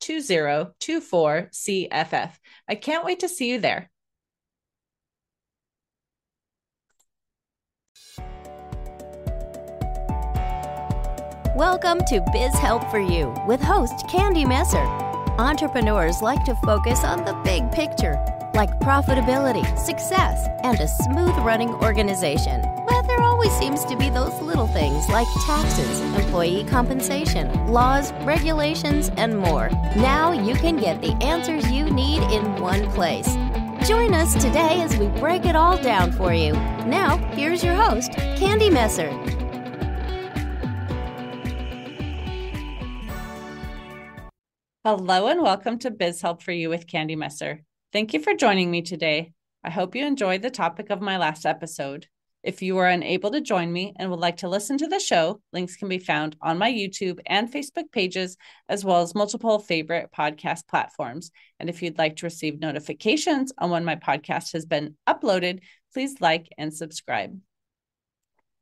2024 CFF. I can't wait to see you there. Welcome to Biz Help for You with host Candy Messer. Entrepreneurs like to focus on the big picture, like profitability, success, and a smooth running organization. Always seems to be those little things like taxes, employee compensation, laws, regulations, and more. Now you can get the answers you need in one place. Join us today as we break it all down for you. Now, here's your host, Candy Messer. Hello and welcome to Biz Help for You with Candy Messer. Thank you for joining me today. I hope you enjoyed the topic of my last episode. If you are unable to join me and would like to listen to the show, links can be found on my YouTube and Facebook pages, as well as multiple favorite podcast platforms. And if you'd like to receive notifications on when my podcast has been uploaded, please like and subscribe.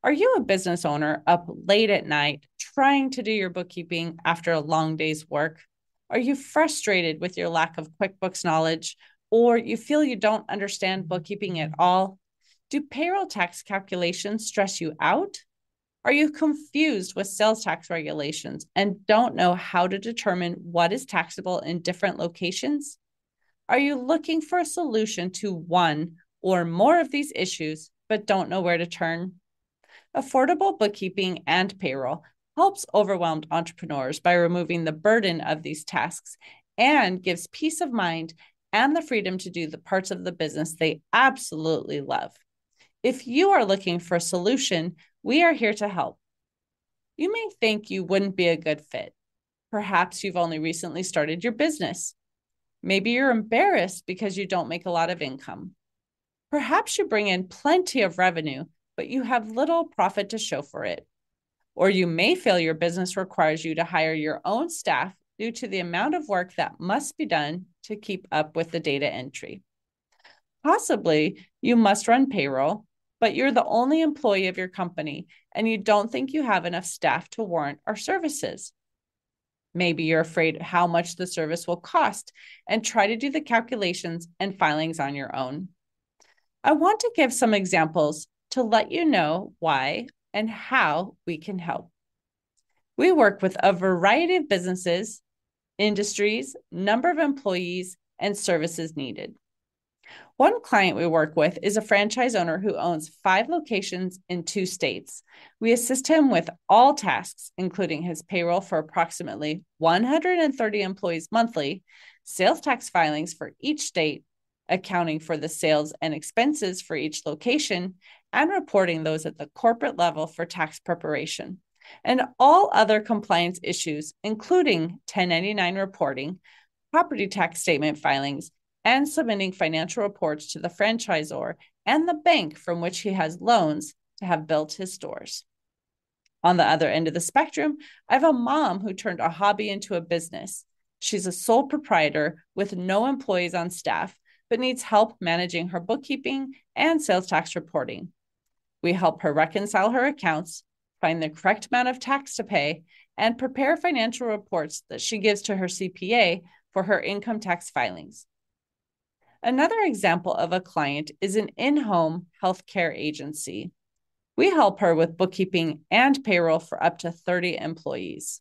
Are you a business owner up late at night trying to do your bookkeeping after a long day's work? Are you frustrated with your lack of QuickBooks knowledge, or you feel you don't understand bookkeeping at all? Do payroll tax calculations stress you out? Are you confused with sales tax regulations and don't know how to determine what is taxable in different locations? Are you looking for a solution to one or more of these issues but don't know where to turn? Affordable bookkeeping and payroll helps overwhelmed entrepreneurs by removing the burden of these tasks and gives peace of mind and the freedom to do the parts of the business they absolutely love. If you are looking for a solution, we are here to help. You may think you wouldn't be a good fit. Perhaps you've only recently started your business. Maybe you're embarrassed because you don't make a lot of income. Perhaps you bring in plenty of revenue, but you have little profit to show for it. Or you may feel your business requires you to hire your own staff due to the amount of work that must be done to keep up with the data entry. Possibly you must run payroll, but you're the only employee of your company and you don't think you have enough staff to warrant our services. Maybe you're afraid how much the service will cost and try to do the calculations and filings on your own. I want to give some examples to let you know why and how we can help. We work with a variety of businesses, industries, number of employees, and services needed. One client we work with is a franchise owner who owns five locations in two states. We assist him with all tasks, including his payroll for approximately 130 employees monthly, sales tax filings for each state, accounting for the sales and expenses for each location, and reporting those at the corporate level for tax preparation, and all other compliance issues, including 1099 reporting, property tax statement filings, and submitting financial reports to the franchisor and the bank from which he has loans to have built his stores. On the other end of the spectrum, I have a mom who turned a hobby into a business. She's a sole proprietor with no employees on staff, but needs help managing her bookkeeping and sales tax reporting. We help her reconcile her accounts, find the correct amount of tax to pay, and prepare financial reports that she gives to her CPA for her income tax filings. Another example of a client is an in home healthcare agency. We help her with bookkeeping and payroll for up to 30 employees.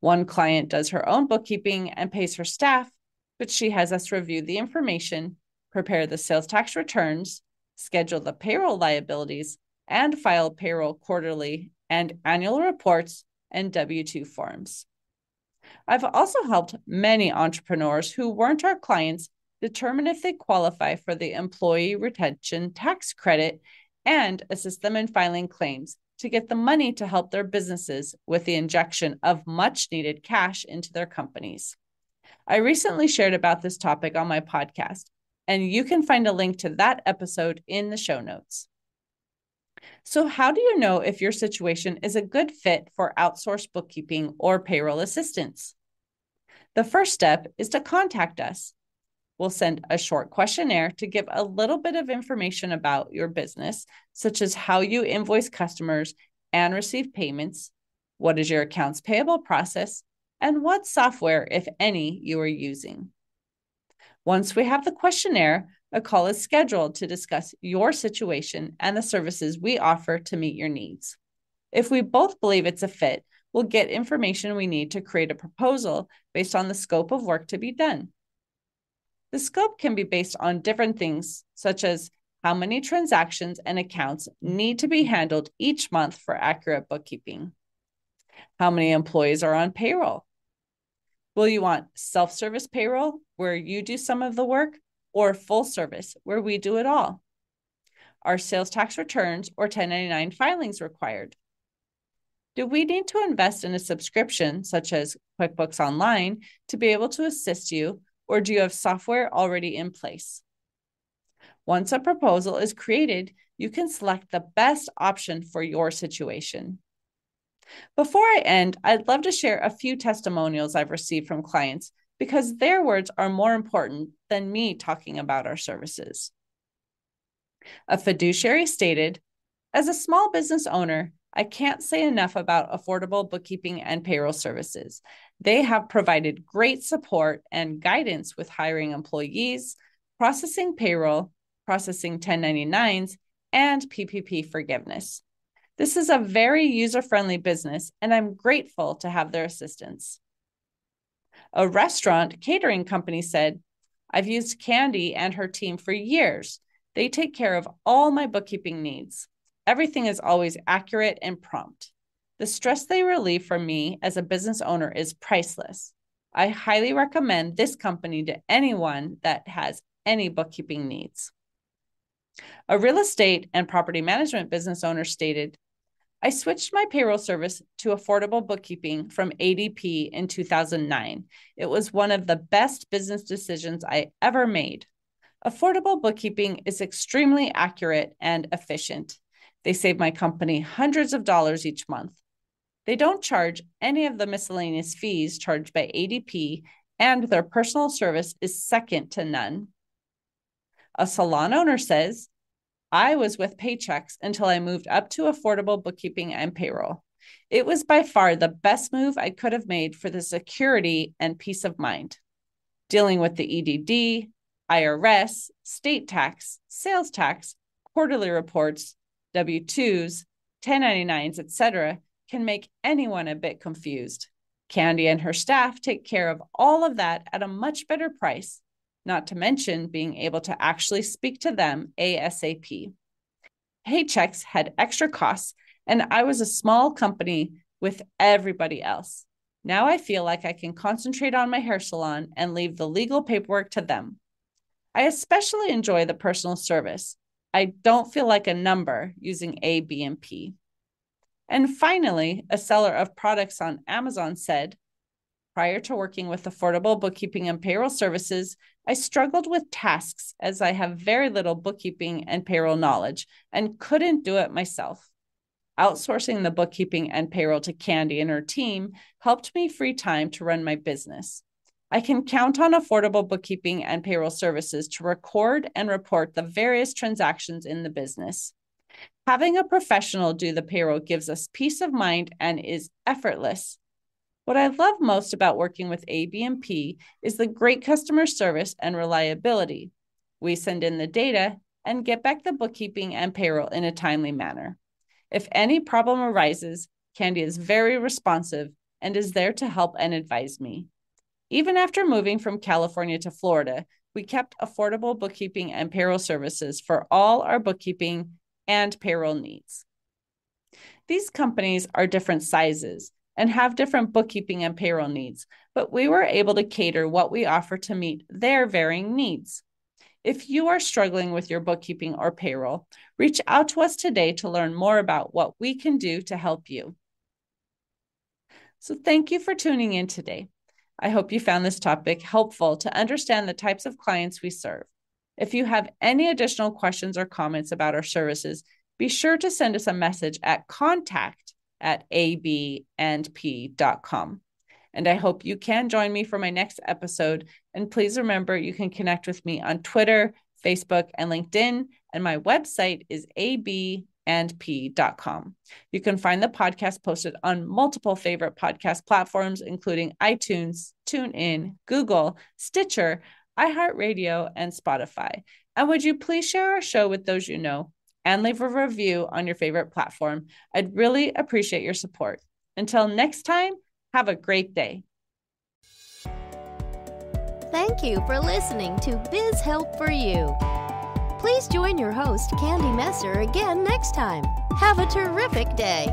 One client does her own bookkeeping and pays her staff, but she has us review the information, prepare the sales tax returns, schedule the payroll liabilities, and file payroll quarterly and annual reports and W 2 forms. I've also helped many entrepreneurs who weren't our clients determine if they qualify for the Employee Retention Tax Credit and assist them in filing claims to get the money to help their businesses with the injection of much needed cash into their companies. I recently shared about this topic on my podcast, and you can find a link to that episode in the show notes. So, how do you know if your situation is a good fit for outsourced bookkeeping or payroll assistance? The first step is to contact us. We'll send a short questionnaire to give a little bit of information about your business, such as how you invoice customers and receive payments, what is your accounts payable process, and what software, if any, you are using. Once we have the questionnaire, a call is scheduled to discuss your situation and the services we offer to meet your needs. If we both believe it's a fit, we'll get information we need to create a proposal based on the scope of work to be done. The scope can be based on different things, such as how many transactions and accounts need to be handled each month for accurate bookkeeping. How many employees are on payroll? Will you want self service payroll, where you do some of the work, or full service, where we do it all? Are sales tax returns or 1099 filings required? Do we need to invest in a subscription, such as QuickBooks Online, to be able to assist you or do you have software already in place? Once a proposal is created, you can select the best option for your situation. Before I end, I'd love to share a few testimonials I've received from clients because their words are more important than me talking about our services. A fiduciary stated, As a small business owner, I can't say enough about affordable bookkeeping and payroll services. They have provided great support and guidance with hiring employees, processing payroll, processing 1099s, and PPP forgiveness. This is a very user friendly business, and I'm grateful to have their assistance. A restaurant catering company said, I've used Candy and her team for years. They take care of all my bookkeeping needs. Everything is always accurate and prompt. The stress they relieve for me as a business owner is priceless. I highly recommend this company to anyone that has any bookkeeping needs. A real estate and property management business owner stated, I switched my payroll service to affordable bookkeeping from ADP in 2009. It was one of the best business decisions I ever made. Affordable bookkeeping is extremely accurate and efficient. They save my company hundreds of dollars each month. They don't charge any of the miscellaneous fees charged by ADP, and their personal service is second to none. A salon owner says, I was with Paychex until I moved up to affordable bookkeeping and payroll. It was by far the best move I could have made for the security and peace of mind. Dealing with the EDD, IRS, state tax, sales tax, quarterly reports, W 2s, 1099s, etc., can make anyone a bit confused. Candy and her staff take care of all of that at a much better price, not to mention being able to actually speak to them ASAP. Paychex had extra costs, and I was a small company with everybody else. Now I feel like I can concentrate on my hair salon and leave the legal paperwork to them. I especially enjoy the personal service. I don't feel like a number using A, B, and P. And finally, a seller of products on Amazon said, Prior to working with affordable bookkeeping and payroll services, I struggled with tasks as I have very little bookkeeping and payroll knowledge and couldn't do it myself. Outsourcing the bookkeeping and payroll to Candy and her team helped me free time to run my business. I can count on affordable bookkeeping and payroll services to record and report the various transactions in the business. Having a professional do the payroll gives us peace of mind and is effortless. What I love most about working with ABMP is the great customer service and reliability. We send in the data and get back the bookkeeping and payroll in a timely manner. If any problem arises, Candy is very responsive and is there to help and advise me. Even after moving from California to Florida, we kept affordable bookkeeping and payroll services for all our bookkeeping and payroll needs. These companies are different sizes and have different bookkeeping and payroll needs, but we were able to cater what we offer to meet their varying needs. If you are struggling with your bookkeeping or payroll, reach out to us today to learn more about what we can do to help you. So, thank you for tuning in today. I hope you found this topic helpful to understand the types of clients we serve. If you have any additional questions or comments about our services, be sure to send us a message at contact at abandp.com. And I hope you can join me for my next episode. And please remember, you can connect with me on Twitter, Facebook, and LinkedIn. And my website is abandp.com. You can find the podcast posted on multiple favorite podcast platforms, including iTunes, TuneIn, Google, Stitcher, iHeartRadio, and Spotify. And would you please share our show with those you know and leave a review on your favorite platform? I'd really appreciate your support. Until next time, have a great day. Thank you for listening to Biz Help for You. Please join your host, Candy Messer, again next time. Have a terrific day.